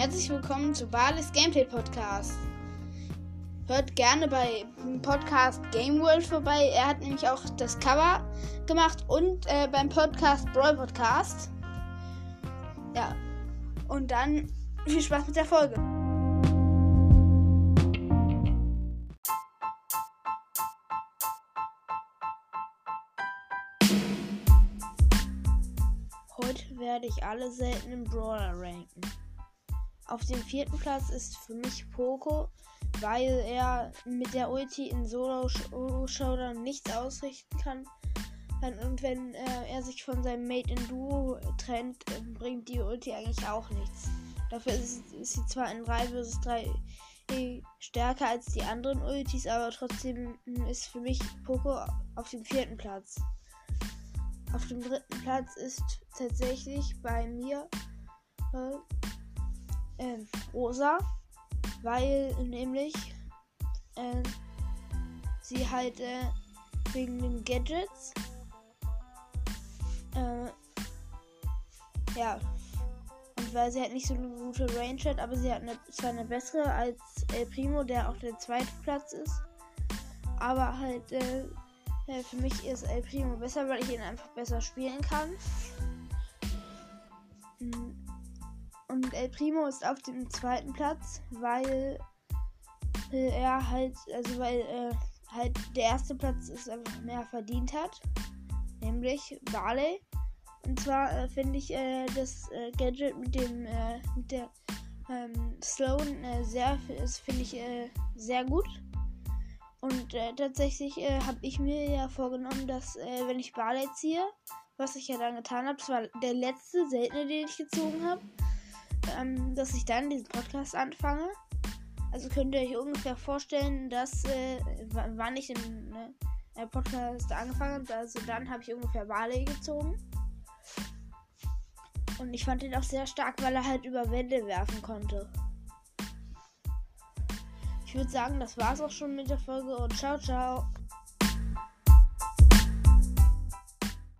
herzlich willkommen zu Bales Gameplay Podcast. Hört gerne bei Podcast Game World vorbei. Er hat nämlich auch das Cover gemacht und äh, beim Podcast Brawl Podcast. Ja. Und dann viel Spaß mit der Folge. Heute werde ich alle seltenen Brawler ranken. Auf dem vierten Platz ist für mich Poco, weil er mit der Ulti in Solo-Showdown nichts ausrichten kann. Und wenn äh, er sich von seinem Mate in Duo trennt, äh, bringt die Ulti eigentlich auch nichts. Dafür ist, ist sie zwar in 3 vs 3 stärker als die anderen Ultis, aber trotzdem ist für mich Poco auf dem vierten Platz. Auf dem dritten Platz ist tatsächlich bei mir äh, äh, Rosa, weil nämlich äh, sie halt äh, wegen den Gadgets äh, ja und weil sie halt nicht so eine gute Range hat, aber sie hat eine, zwar eine bessere als El Primo, der auch der zweite Platz ist, aber halt äh, für mich ist El Primo besser, weil ich ihn einfach besser spielen kann. Mm. Und El Primo ist auf dem zweiten Platz, weil er halt, also weil äh, halt der erste Platz ist einfach mehr verdient hat. Nämlich Barley. Und zwar äh, finde ich äh, das äh, Gadget mit dem äh, mit der ähm, Sloan äh, sehr, finde ich sehr gut. Und äh, tatsächlich äh, habe ich mir ja vorgenommen, dass äh, wenn ich Barley ziehe, was ich ja dann getan habe, das war der letzte seltene, den ich gezogen habe, ähm, dass ich dann diesen Podcast anfange. Also könnt ihr euch ungefähr vorstellen, dass äh, wann ich den ne, Podcast angefangen habe. Also dann habe ich ungefähr Barley gezogen. Und ich fand ihn auch sehr stark, weil er halt über Wände werfen konnte. Ich würde sagen, das war's auch schon mit der Folge und ciao, ciao.